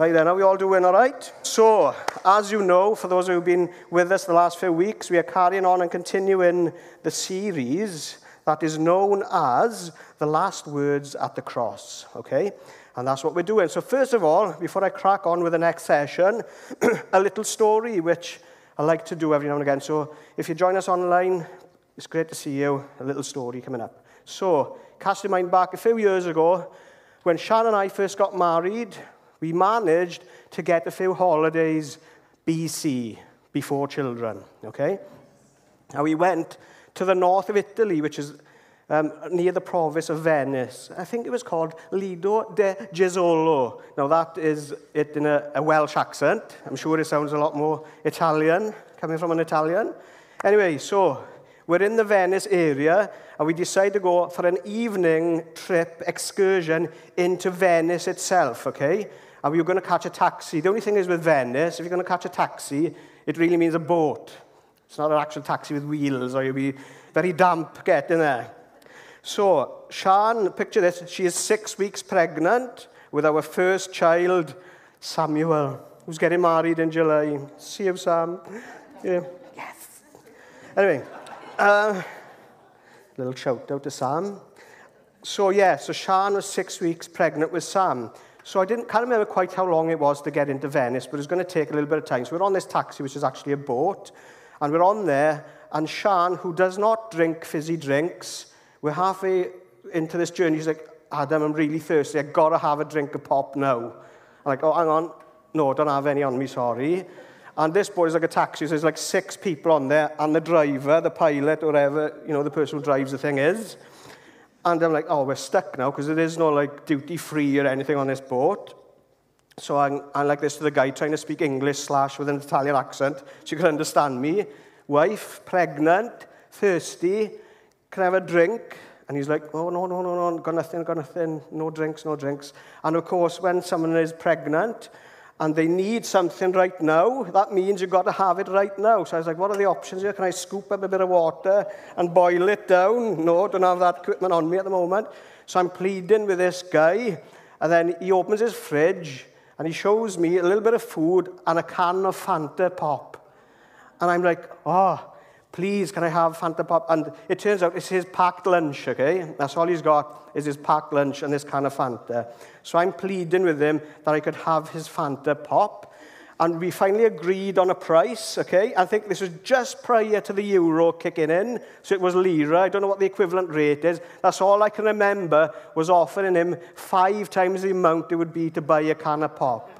Right then, are we all doing all right? So, as you know, for those who've been with us the last few weeks, we are carrying on and continuing the series that is known as The Last Words at the Cross, okay? And that's what we're doing. So, first of all, before I crack on with the next session, a little story which I like to do every now and again. So, if you join us online, it's great to see you. A little story coming up. So, cast your mind back a few years ago when Shan and I first got married We managed to get a few holidays BC, before children, okay? Now we went to the north of Italy, which is um, near the province of Venice. I think it was called Lido de Gesolo. Now, that is it in a, a Welsh accent. I'm sure it sounds a lot more Italian, coming from an Italian. Anyway, so we're in the Venice area, and we decide to go for an evening trip excursion into Venice itself, okay? and we were going to catch a taxi. The only thing is with Venice, if you're going to catch a taxi, it really means a boat. It's not an actual taxi with wheels, or you'll be very damp getting there. So, Sian, picture this, she is six weeks pregnant with our first child, Samuel, who's getting married in July. See you, Sam. Yeah. Yes. Anyway, uh, little shout out to Sam. So, yeah, so Sian was six weeks pregnant with Sam. So I didn't, can't remember quite how long it was to get into Venice, but it was going to take a little bit of time. So we're on this taxi, which is actually a boat, and we're on there, and Shan, who does not drink fizzy drinks, we're halfway into this journey. He's like, Adam, I'm really thirsty. I've got to have a drink of pop now. I'm like, oh, hang on. No, don't have any on me, sorry. And this boy is like a taxi, so there's like six people on there, and the driver, the pilot, or whatever, you know, the person who drives the thing is. And I'm like, oh, we're stuck now because there is no like duty free or anything on this boat. So I'm, I'm like this to the guy trying to speak English slash with an Italian accent. She could understand me. Wife, pregnant, thirsty, can I have a drink? And he's like, oh, no, no, no, no, got nothing, got nothing, no drinks, no drinks. And of course, when someone is pregnant, and they need something right now, that means you've got to have it right now. So I was like, what are the options here? Can I scoop up a bit of water and boil it down? No, don't have that equipment on me at the moment. So I'm pleading with this guy, and then he opens his fridge, and he shows me a little bit of food and a can of Fanta pop. And I'm like, oh, please, can I have Fanta Pop? And it turns out it's his packed lunch, okay? That's all he's got is his packed lunch and this can of Fanta. So I'm pleading with him that I could have his Fanta Pop. And we finally agreed on a price, okay? I think this was just prior to the euro kicking in, so it was lira. I don't know what the equivalent rate is. That's all I can remember was offering him five times the amount it would be to buy a can of pop.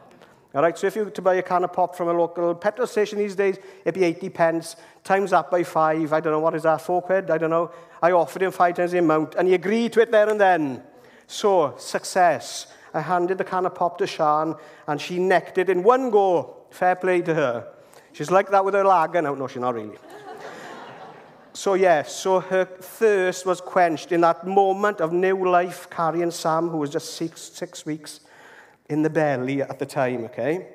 All right, so if you were to buy a can of pop from a local petrol station these days, it'd be 80 pence. Times that by five, I don't know, what is that, four quid? I don't know. I offered him five times the amount, and he agreed to it there and then. So, success. I handed the can of pop to Shan, and she necked it in one go. Fair play to her. She's like that with her lager now. No, she's not really. so, yes, yeah, so her thirst was quenched in that moment of new life carrying Sam, who was just six, six weeks in the belly at the time, okay?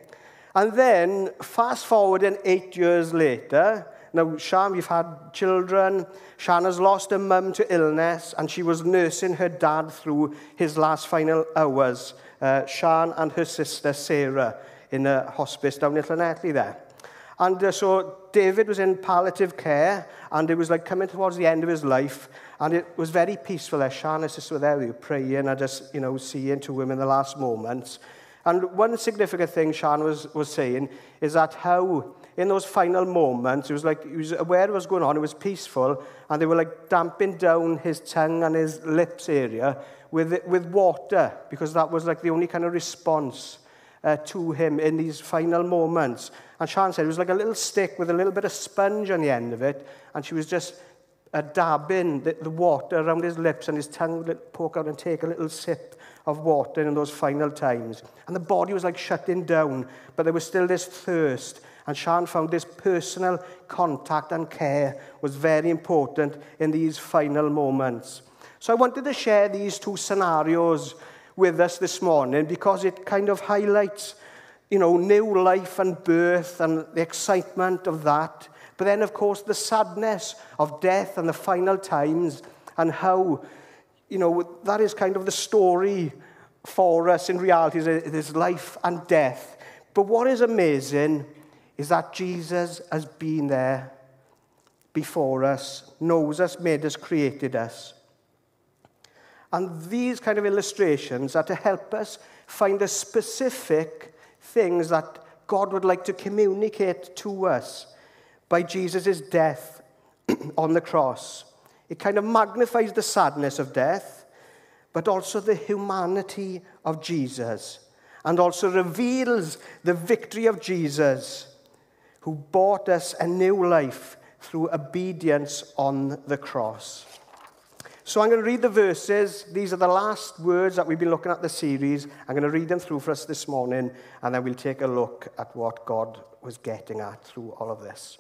And then, fast forward in eight years later, now, Sham, we've had children. Shanna's lost her mum to illness, and she was nursing her dad through his last final hours. Uh, Shan and her sister, Sarah, in a hospice down in Llanelli there. And uh, so David was in palliative care, and it was like coming towards the end of his life, and it was very peaceful. There, Shannon just were there, we were praying, and just, you know, seeing to him in the last moments. And one significant thing Shan was, was saying is that how, in those final moments, it was like, he was aware of what was going on, it was peaceful, and they were like damping down his tongue and his lips area with, with water, because that was like the only kind of response uh, to him in these final moments. And Sian said it was like a little stick with a little bit of sponge on the end of it, and she was just uh, dabbing the, the water around his lips, and his tongue would poke out and take a little sip of water in those final times. And the body was like shutting down, but there was still this thirst. And Sian found this personal contact and care was very important in these final moments. So I wanted to share these two scenarios with us this morning because it kind of highlights you know, new life and birth and the excitement of that. But then, of course, the sadness of death and the final times and how, you know, that is kind of the story for us in reality is life and death. But what is amazing is that Jesus has been there before us, knows us, made us, created us. And these kind of illustrations are to help us find the specific things that God would like to communicate to us by Jesus' death on the cross. It kind of magnifies the sadness of death, but also the humanity of Jesus, and also reveals the victory of Jesus, who bought us a new life through obedience on the cross. So I'm going to read the verses. These are the last words that we've been looking at the series. I'm going to read them through for us this morning, and then we'll take a look at what God was getting at through all of this.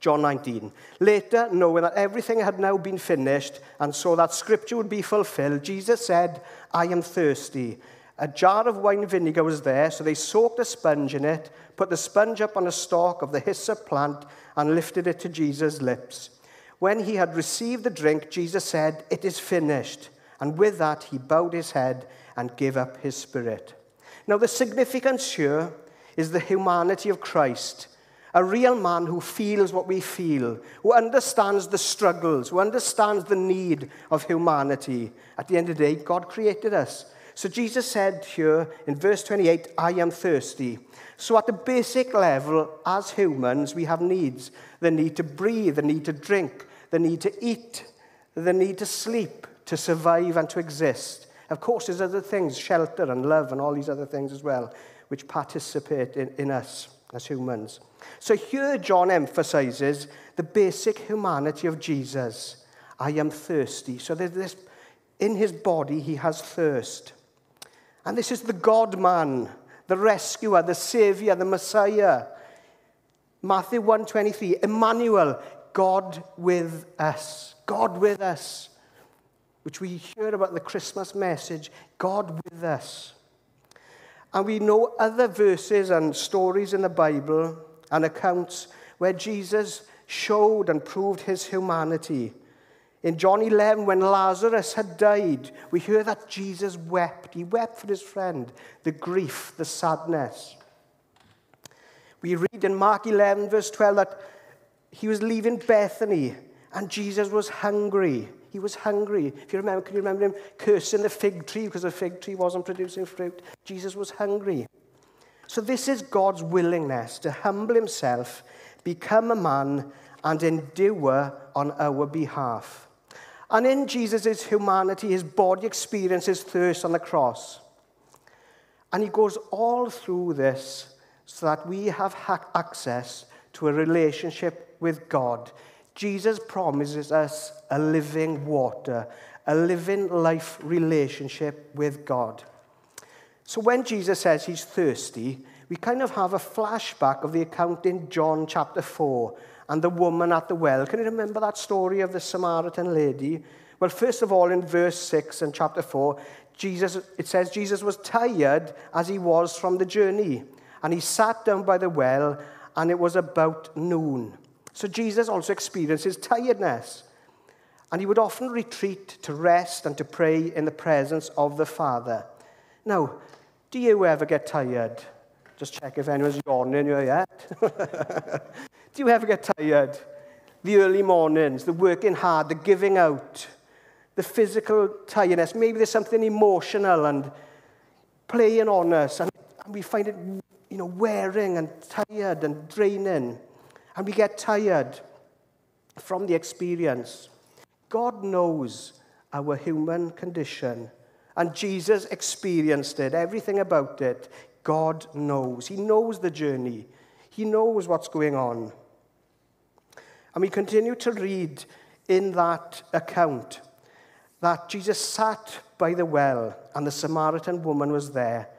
John 19. Later, knowing that everything had now been finished and so that scripture would be fulfilled, Jesus said, I am thirsty. A jar of wine vinegar was there, so they soaked a sponge in it, put the sponge up on a stalk of the hyssop plant, and lifted it to Jesus' lips. When he had received the drink, Jesus said, It is finished. And with that, he bowed his head and gave up his spirit. Now, the significance here is the humanity of Christ a real man who feels what we feel, who understands the struggles, who understands the need of humanity. At the end of the day, God created us. So Jesus said here in verse 28, I am thirsty. So at the basic level, as humans, we have needs. The need to breathe, the need to drink, the need to eat, the need to sleep, to survive and to exist. Of course, there's other things, shelter and love and all these other things as well, which participate in, in us as humans. So here John emphasizes the basic humanity of Jesus. I am thirsty. So there's this, in his body, he has thirst. And this is the God man, the rescuer, the savior, the Messiah. Matthew 1:23, Emmanuel, God with us. God with us. Which we hear about the Christmas message, God with us. And we know other verses and stories in the Bible and accounts where Jesus showed and proved his humanity. In John 11, when Lazarus had died, we hear that Jesus wept. He wept for his friend, the grief, the sadness. We read in Mark 11, verse 12, that he was leaving Bethany and Jesus was hungry. He was hungry. If you remember, can you remember him cursing the fig tree because the fig tree wasn't producing fruit? Jesus was hungry. So, this is God's willingness to humble himself, become a man, and endure on our behalf. And in Jesus' humanity, his body experiences thirst on the cross. And he goes all through this so that we have access to a relationship with God. Jesus promises us a living water, a living life relationship with God. So when Jesus says he's thirsty, we kind of have a flashback of the account in John chapter 4 and the woman at the well. Can you remember that story of the Samaritan lady? Well, first of all, in verse 6 and chapter 4, Jesus, it says Jesus was tired as he was from the journey, and he sat down by the well, and it was about noon. So Jesus also experiences tiredness, and he would often retreat to rest and to pray in the presence of the Father. Now, do you ever get tired? Just check if anyone's yawning here yet. Do you ever get tired? The early mornings, the working hard, the giving out, the physical tiredness. Maybe there's something emotional and playing on us, and we find it, you know, wearing and tired and draining, and we get tired from the experience. God knows our human condition. And Jesus experienced it, everything about it. God knows. He knows the journey, He knows what's going on. And we continue to read in that account that Jesus sat by the well and the Samaritan woman was there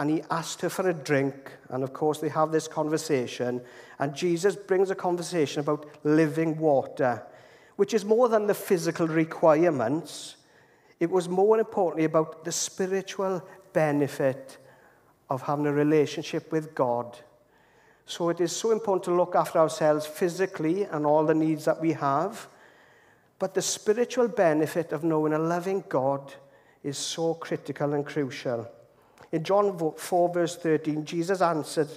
and he asked her for a drink. And of course, they have this conversation. And Jesus brings a conversation about living water, which is more than the physical requirements. It was more importantly about the spiritual benefit of having a relationship with God. So it is so important to look after ourselves physically and all the needs that we have. But the spiritual benefit of knowing a loving God is so critical and crucial. In John 4, verse 13, Jesus answered,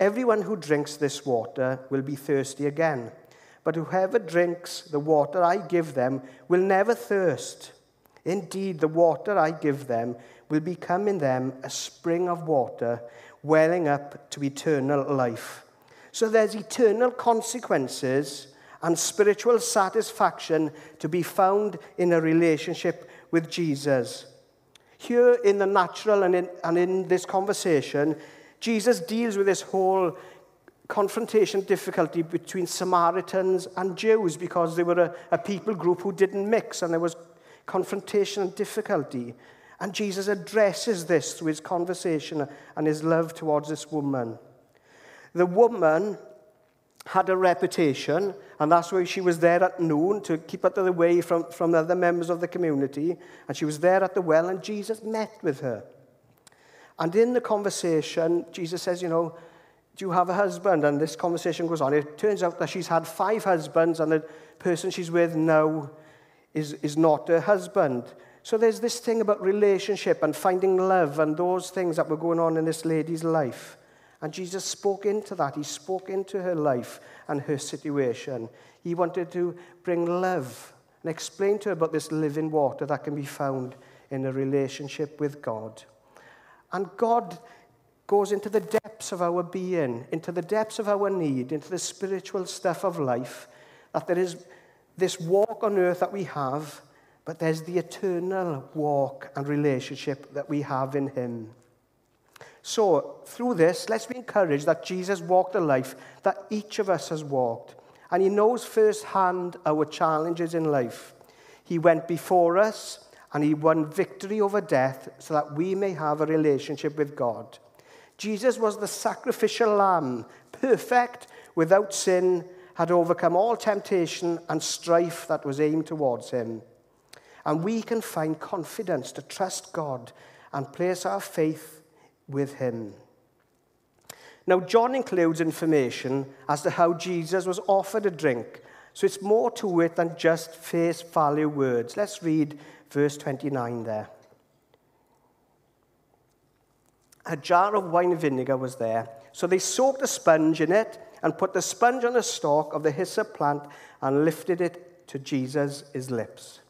Everyone who drinks this water will be thirsty again. But whoever drinks the water I give them will never thirst. Indeed, the water I give them will become in them a spring of water welling up to eternal life. So there's eternal consequences and spiritual satisfaction to be found in a relationship with Jesus. Here in the natural and in, and in this conversation, Jesus deals with this whole confrontation difficulty between Samaritans and Jews because they were a, a people group who didn't mix and there was confrontation and difficulty. And Jesus addresses this through his conversation and his love towards this woman. The woman had a reputation, and that's why she was there at noon to keep out of the way from, from other members of the community. And she was there at the well, and Jesus met with her. And in the conversation, Jesus says, You know, do you have a husband? And this conversation goes on. It turns out that she's had five husbands, and the person she's with now is, is not her husband. So there's this thing about relationship and finding love and those things that were going on in this lady's life. And Jesus spoke into that. He spoke into her life and her situation. He wanted to bring love and explain to her about this living water that can be found in a relationship with God. And God goes into the depths of our being, into the depths of our need, into the spiritual stuff of life, that there is this walk on earth that we have, but there's the eternal walk and relationship that we have in Him. So, through this, let's be encouraged that Jesus walked a life that each of us has walked. And He knows firsthand our challenges in life. He went before us and He won victory over death so that we may have a relationship with God. Jesus was the sacrificial lamb, perfect, without sin, had overcome all temptation and strife that was aimed towards him. And we can find confidence to trust God and place our faith with him. Now, John includes information as to how Jesus was offered a drink, so it's more to it than just face value words. Let's read verse 29 there. A jar of wine vinegar was there, so they soaked a sponge in it and put the sponge on the stalk of the hyssop plant and lifted it to Jesus' lips.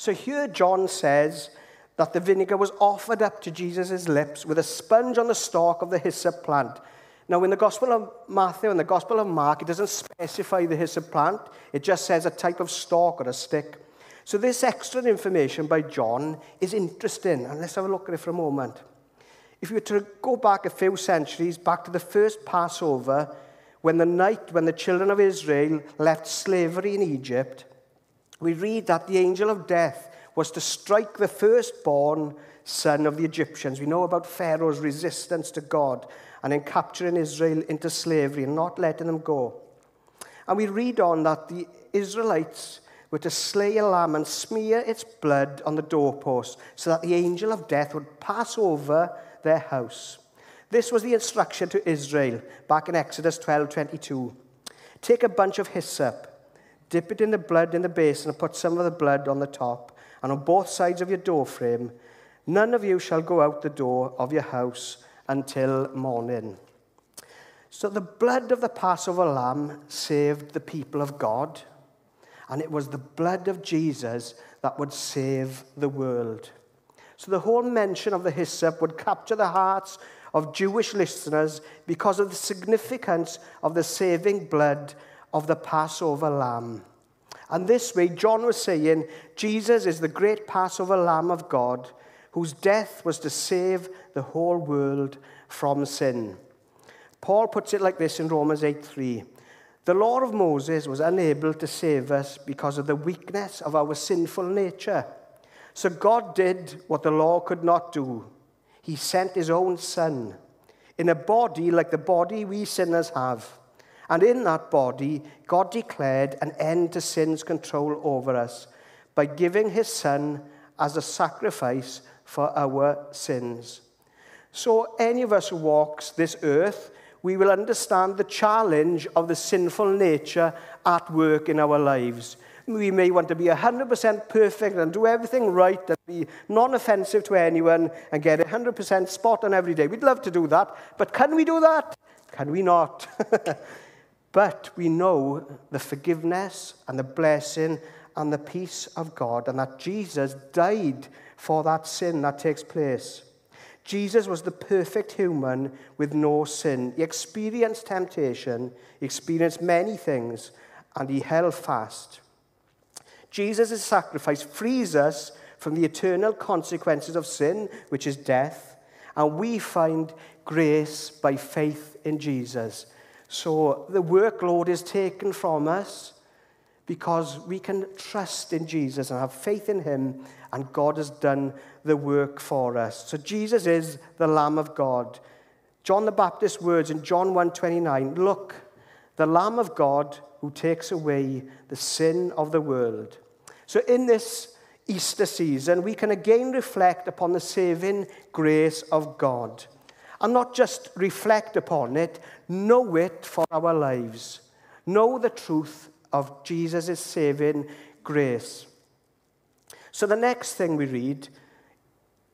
So here John says that the vinegar was offered up to Jesus' lips with a sponge on the stalk of the hyssop plant. Now, in the Gospel of Matthew and the Gospel of Mark, it doesn't specify the hyssop plant, it just says a type of stalk or a stick. So, this extra information by John is interesting, and let's have a look at it for a moment. If you were to go back a few centuries, back to the first Passover, when the night when the children of Israel left slavery in Egypt, we read that the angel of death was to strike the firstborn son of the Egyptians. We know about Pharaoh's resistance to God and in capturing Israel into slavery and not letting them go. And we read on that the Israelites were to slay a lamb and smear its blood on the doorpost so that the angel of death would pass over their house. This was the instruction to Israel back in Exodus 12:22. Take a bunch of hyssop, dip it in the blood in the basin, and put some of the blood on the top and on both sides of your doorframe. None of you shall go out the door of your house until morning. So the blood of the Passover lamb saved the people of God, and it was the blood of Jesus that would save the world. So the whole mention of the hyssop would capture the hearts of Jewish listeners because of the significance of the saving blood of the Passover lamb. And this way, John was saying, Jesus is the great Passover lamb of God whose death was to save the whole world from sin. Paul puts it like this in Romans 8:3. The law of Moses was unable to save us because of the weakness of our sinful nature. So God did what the law could not do. He sent his own son in a body like the body we sinners have. And in that body, God declared an end to sin's control over us by giving his son as a sacrifice for our sins. So, any of us who walks this earth, we will understand the challenge of the sinful nature at work in our lives. we may want to be 100% perfect and do everything right and be non offensive to anyone and get 100% spot on every day. We'd love to do that, but can we do that? Can we not? but we know the forgiveness and the blessing and the peace of God, and that Jesus died for that sin that takes place. Jesus was the perfect human with no sin. He experienced temptation, he experienced many things, and he held fast. Jesus' sacrifice frees us from the eternal consequences of sin, which is death, and we find grace by faith in Jesus. So the workload is taken from us because we can trust in Jesus and have faith in him, and God has done the work for us. So Jesus is the Lamb of God. John the Baptist's words in John 1:29, look, the Lamb of God who takes away the sin of the world. So in this Easter season, we can again reflect upon the saving grace of God. And not just reflect upon it, know it for our lives. Know the truth of Jesus' saving grace. So the next thing we read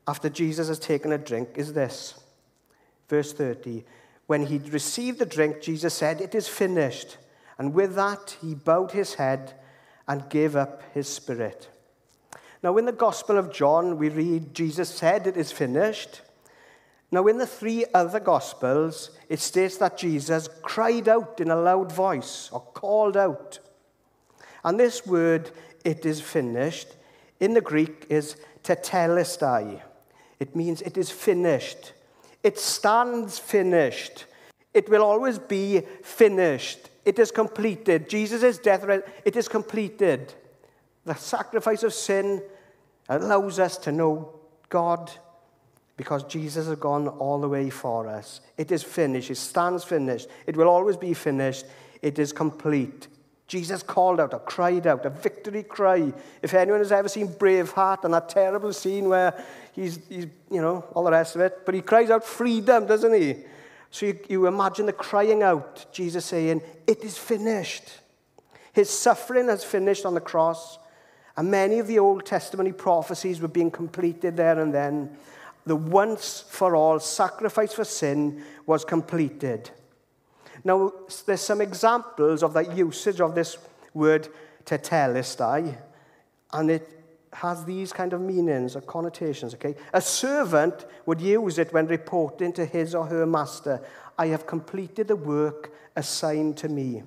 after Jesus has taken a drink is this. Verse 30. When he received the drink, Jesus said, It is finished. And with that, he bowed his head and gave up his spirit. Now, in the Gospel of John, we read, Jesus said, It is finished. Now, in the three other Gospels, it states that Jesus cried out in a loud voice or called out. And this word, it is finished, in the Greek is tetelestai. It means it is finished. It stands finished. It will always be finished. It is completed. Jesus' death, it is completed. The sacrifice of sin allows us to know God because Jesus has gone all the way for us. It is finished. It stands finished. It will always be finished. It is complete. Jesus called out or cried out, a victory cry. If anyone has ever seen Braveheart and that terrible scene where he's, he's, you know, all the rest of it, but he cries out freedom, doesn't he? So you, you imagine the crying out, Jesus saying, It is finished. His suffering has finished on the cross, and many of the Old Testament prophecies were being completed there and then. The once for all sacrifice for sin was completed. Now, there's some examples of the usage of this word tetelestai, and it has these kind of meanings or connotations, okay? A servant would use it when reporting to his or her master, I have completed the work assigned to me.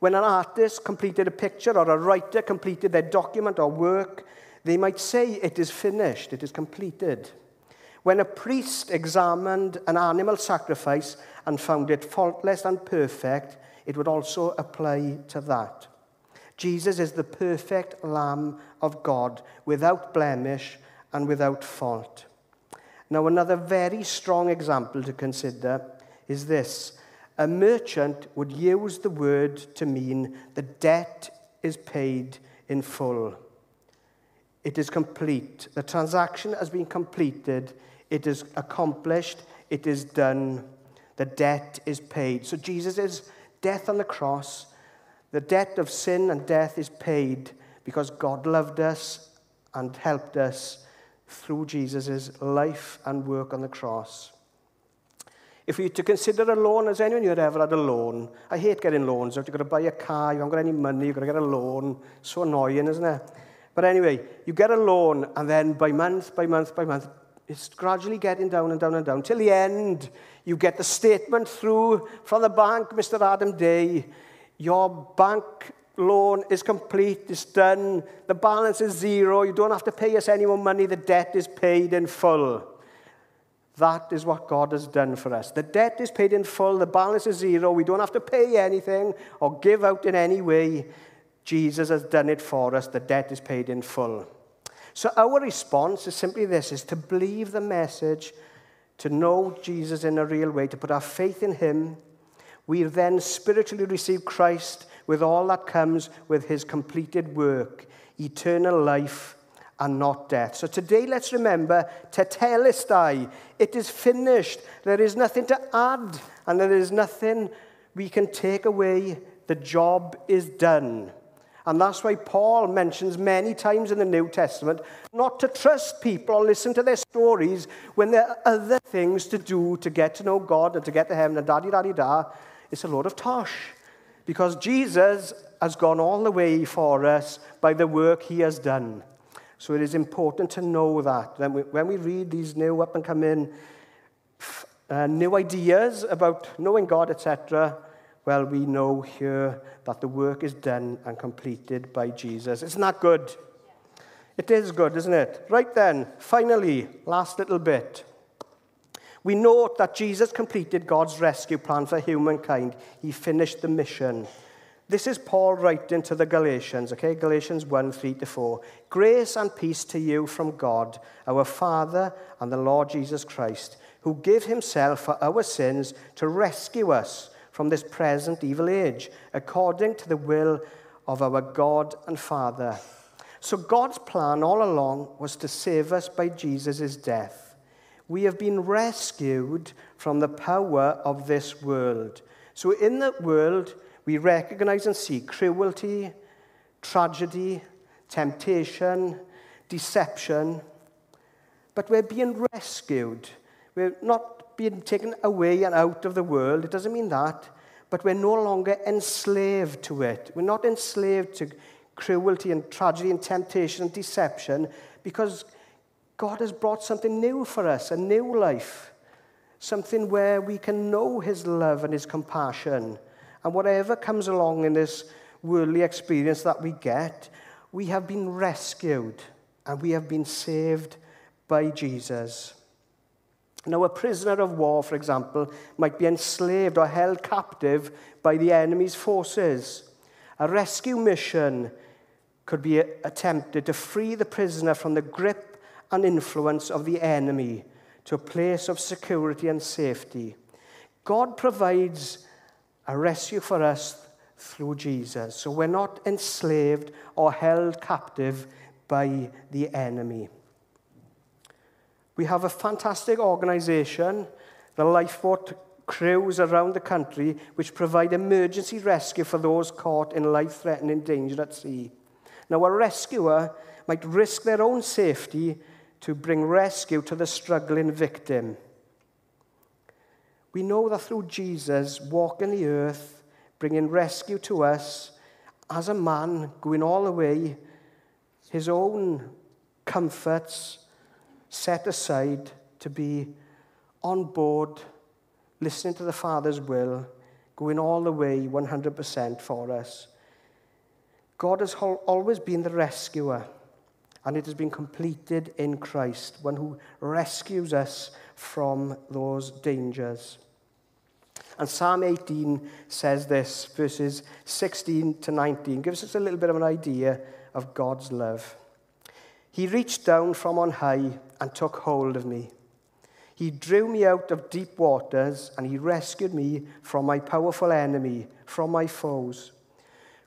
When an artist completed a picture or a writer completed their document or work, they might say it is finished, it is completed. When a priest examined an animal sacrifice and found it faultless and perfect, it would also apply to that. Jesus is the perfect Lamb of God, without blemish and without fault. Now, another very strong example to consider is this a merchant would use the word to mean the debt is paid in full. It is complete. The transaction has been completed it is accomplished. It is done. The debt is paid. So Jesus' death on the cross, the debt of sin and death is paid because God loved us and helped us through Jesus' life and work on the cross. If we to consider a loan, has anyone here ever had a loan? I hate getting loans. If you've got to buy a car, you haven't got any money, you've got to get a loan. So annoying, isn't it? But anyway, you get a loan, and then by month, by month, by month, it's gradually getting down and down and down. Till the end, you get the statement through from the bank, Mr. Adam Day. Your bank loan is complete, it's done, the balance is zero, you don't have to pay us any more money, the debt is paid in full. That is what God has done for us. The debt is paid in full, the balance is zero, we don't have to pay anything or give out in any way. Jesus has done it for us, the debt is paid in full. So our response is simply this, is to believe the message, to know Jesus in a real way, to put our faith in him. We then spiritually receive Christ with all that comes with his completed work, eternal life and not death. So today let's remember tetelestai. It is finished. There is nothing to add and there is nothing we can take away. The job is done. And that's why Paul mentions many times in the New Testament not to trust people or listen to their stories when there are other things to do to get to know God and to get to heaven and da da da da. It's a load of tosh. Because Jesus has gone all the way for us by the work he has done. So it is important to know that. When we read these new up and coming uh, new ideas about knowing God, etc., well, we know here that the work is done and completed by Jesus. Isn't that good? It is good, isn't it? Right then, finally, last little bit. We note that Jesus completed God's rescue plan for humankind. He finished the mission. This is Paul writing to the Galatians, okay? Galatians 1 3 to 4. Grace and peace to you from God, our Father, and the Lord Jesus Christ, who gave himself for our sins to rescue us from this present evil age, according to the will of our God and Father. So, God's plan all along was to save us by Jesus' death. We have been rescued from the power of this world. So, in that world, we recognize and see cruelty, tragedy, temptation, deception, but we're being rescued. We're not being taken away and out of the world. It doesn't mean that. But we're no longer enslaved to it. We're not enslaved to cruelty and tragedy and temptation and deception because God has brought something new for us, a new life. Something where we can know His love and His compassion. And whatever comes along in this worldly experience that we get, we have been rescued and we have been saved by Jesus. Now, a prisoner of war, for example, might be enslaved or held captive by the enemy's forces. A rescue mission could be attempted to free the prisoner from the grip and influence of the enemy to a place of security and safety. God provides a rescue for us through Jesus. So we're not enslaved or held captive by the enemy. We have a fantastic organization, the lifeboat crews around the country, which provide emergency rescue for those caught in life threatening danger at sea. Now, a rescuer might risk their own safety to bring rescue to the struggling victim. We know that through Jesus walking the earth, bringing rescue to us, as a man going all the way, his own comforts, set aside to be on board, listening to the Father's will, going all the way 100% for us. God has always been the rescuer, and it has been completed in Christ, one who rescues us from those dangers. And Psalm 18 says this, verses 16 to 19, gives us a little bit of an idea of God's love. He reached down from on high and took hold of me. He drew me out of deep waters and he rescued me from my powerful enemy, from my foes,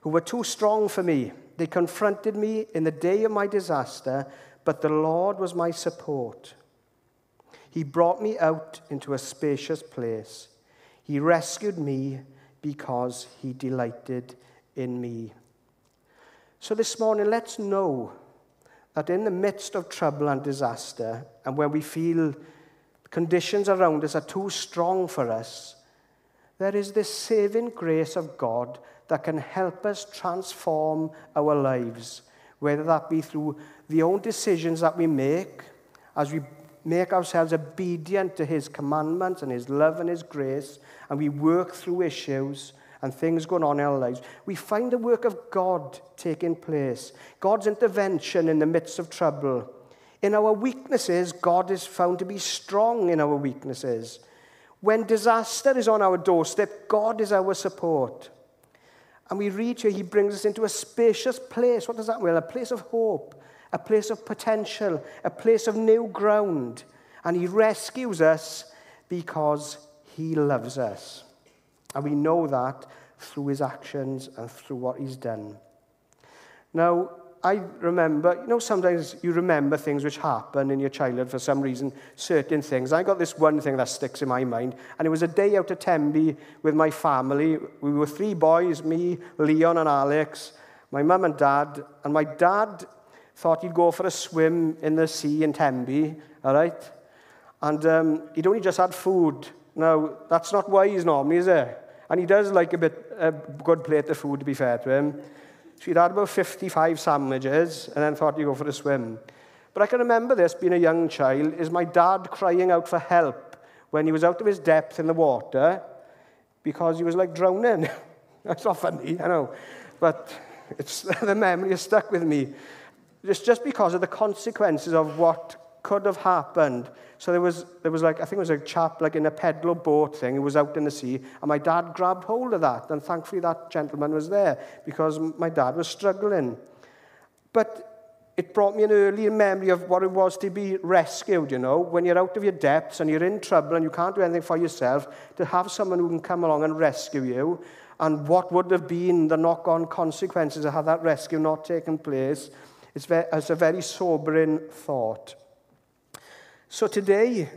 who were too strong for me. They confronted me in the day of my disaster, but the Lord was my support. He brought me out into a spacious place. He rescued me because he delighted in me. So this morning, let's know that in the midst of trouble and disaster, and when we feel conditions around us are too strong for us, there is this saving grace of God that can help us transform our lives, whether that be through the own decisions that we make as we make ourselves obedient to His commandments and His love and His grace, and we work through issues and things going on in our lives, we find the work of God taking place, God's intervention in the midst of trouble. In our weaknesses, God is found to be strong in our weaknesses. When disaster is on our doorstep, God is our support. And we read here, He brings us into a spacious place. What does that mean? A place of hope, a place of potential, a place of new ground. And He rescues us because He loves us. And we know that through his actions and through what he's done. Now, I remember, you know, sometimes you remember things which happen in your childhood for some reason, certain things. I got this one thing that sticks in my mind, and it was a day out at Tembi with my family. We were three boys, me, Leon and Alex, my mum and dad, and my dad thought he'd go for a swim in the sea in Tembi, all right? And um, he'd only just had food, Now, that's not wise normally, is it? And he does like a bit a good plate of food, to be fair to him. So he'd had about 55 sandwiches and then thought he'd go for a swim. But I can remember this, being a young child, is my dad crying out for help when he was out of his depth in the water because he was like drowning. That's not funny, I know. But it's, the memory has stuck with me. Just, just because of the consequences of what could have happened. So there was, there was like, I think it was a chap like in a pedal boat thing who was out in the sea, and my dad grabbed hold of that, and thankfully that gentleman was there because my dad was struggling. But it brought me an early memory of what it was to be rescued, you know, when you're out of your depths and you're in trouble and you can't do anything for yourself, to have someone who can come along and rescue you, and what would have been the knock-on consequences of had that rescue not taken place, it's, ve- it's a very sobering thought. So today,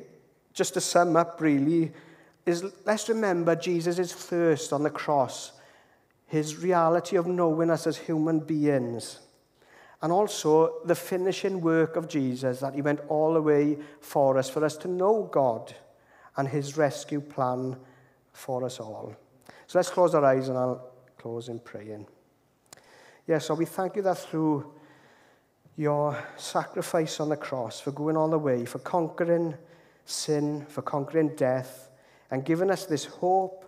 just to sum up really, is let's remember Jesus' thirst on the cross, his reality of knowing us as human beings and also the finishing work of Jesus, that he went all the way for us, for us to know God and his rescue plan for us all. So let's close our eyes and I'll close in praying. Yes, so we thank you that through your sacrifice on the cross, for going all the way, for conquering sin, for conquering death, and giving us this hope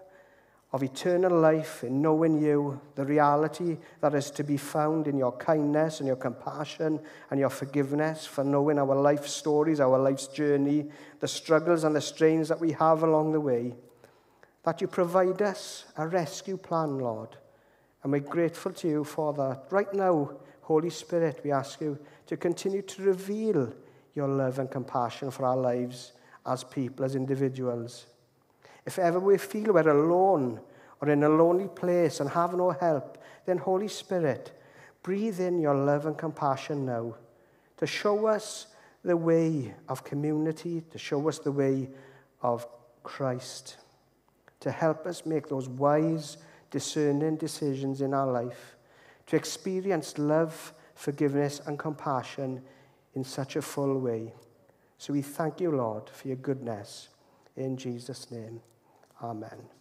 of eternal life in knowing you, the reality that is to be found in your kindness and your compassion and your forgiveness for knowing our life stories, our life's journey, the struggles and the strains that we have along the way. That you provide us a rescue plan, Lord. And we're grateful to you for that. Right now, Holy Spirit, we ask you to continue to reveal your love and compassion for our lives as people, as individuals. If ever we feel we're alone or in a lonely place and have no help, then Holy Spirit, breathe in your love and compassion now to show us the way of community, to show us the way of Christ, to help us make those wise, discerning decisions in our life, to experience love, forgiveness, and compassion in such a full way. So we thank you, Lord, for your goodness. In Jesus' name. Amen.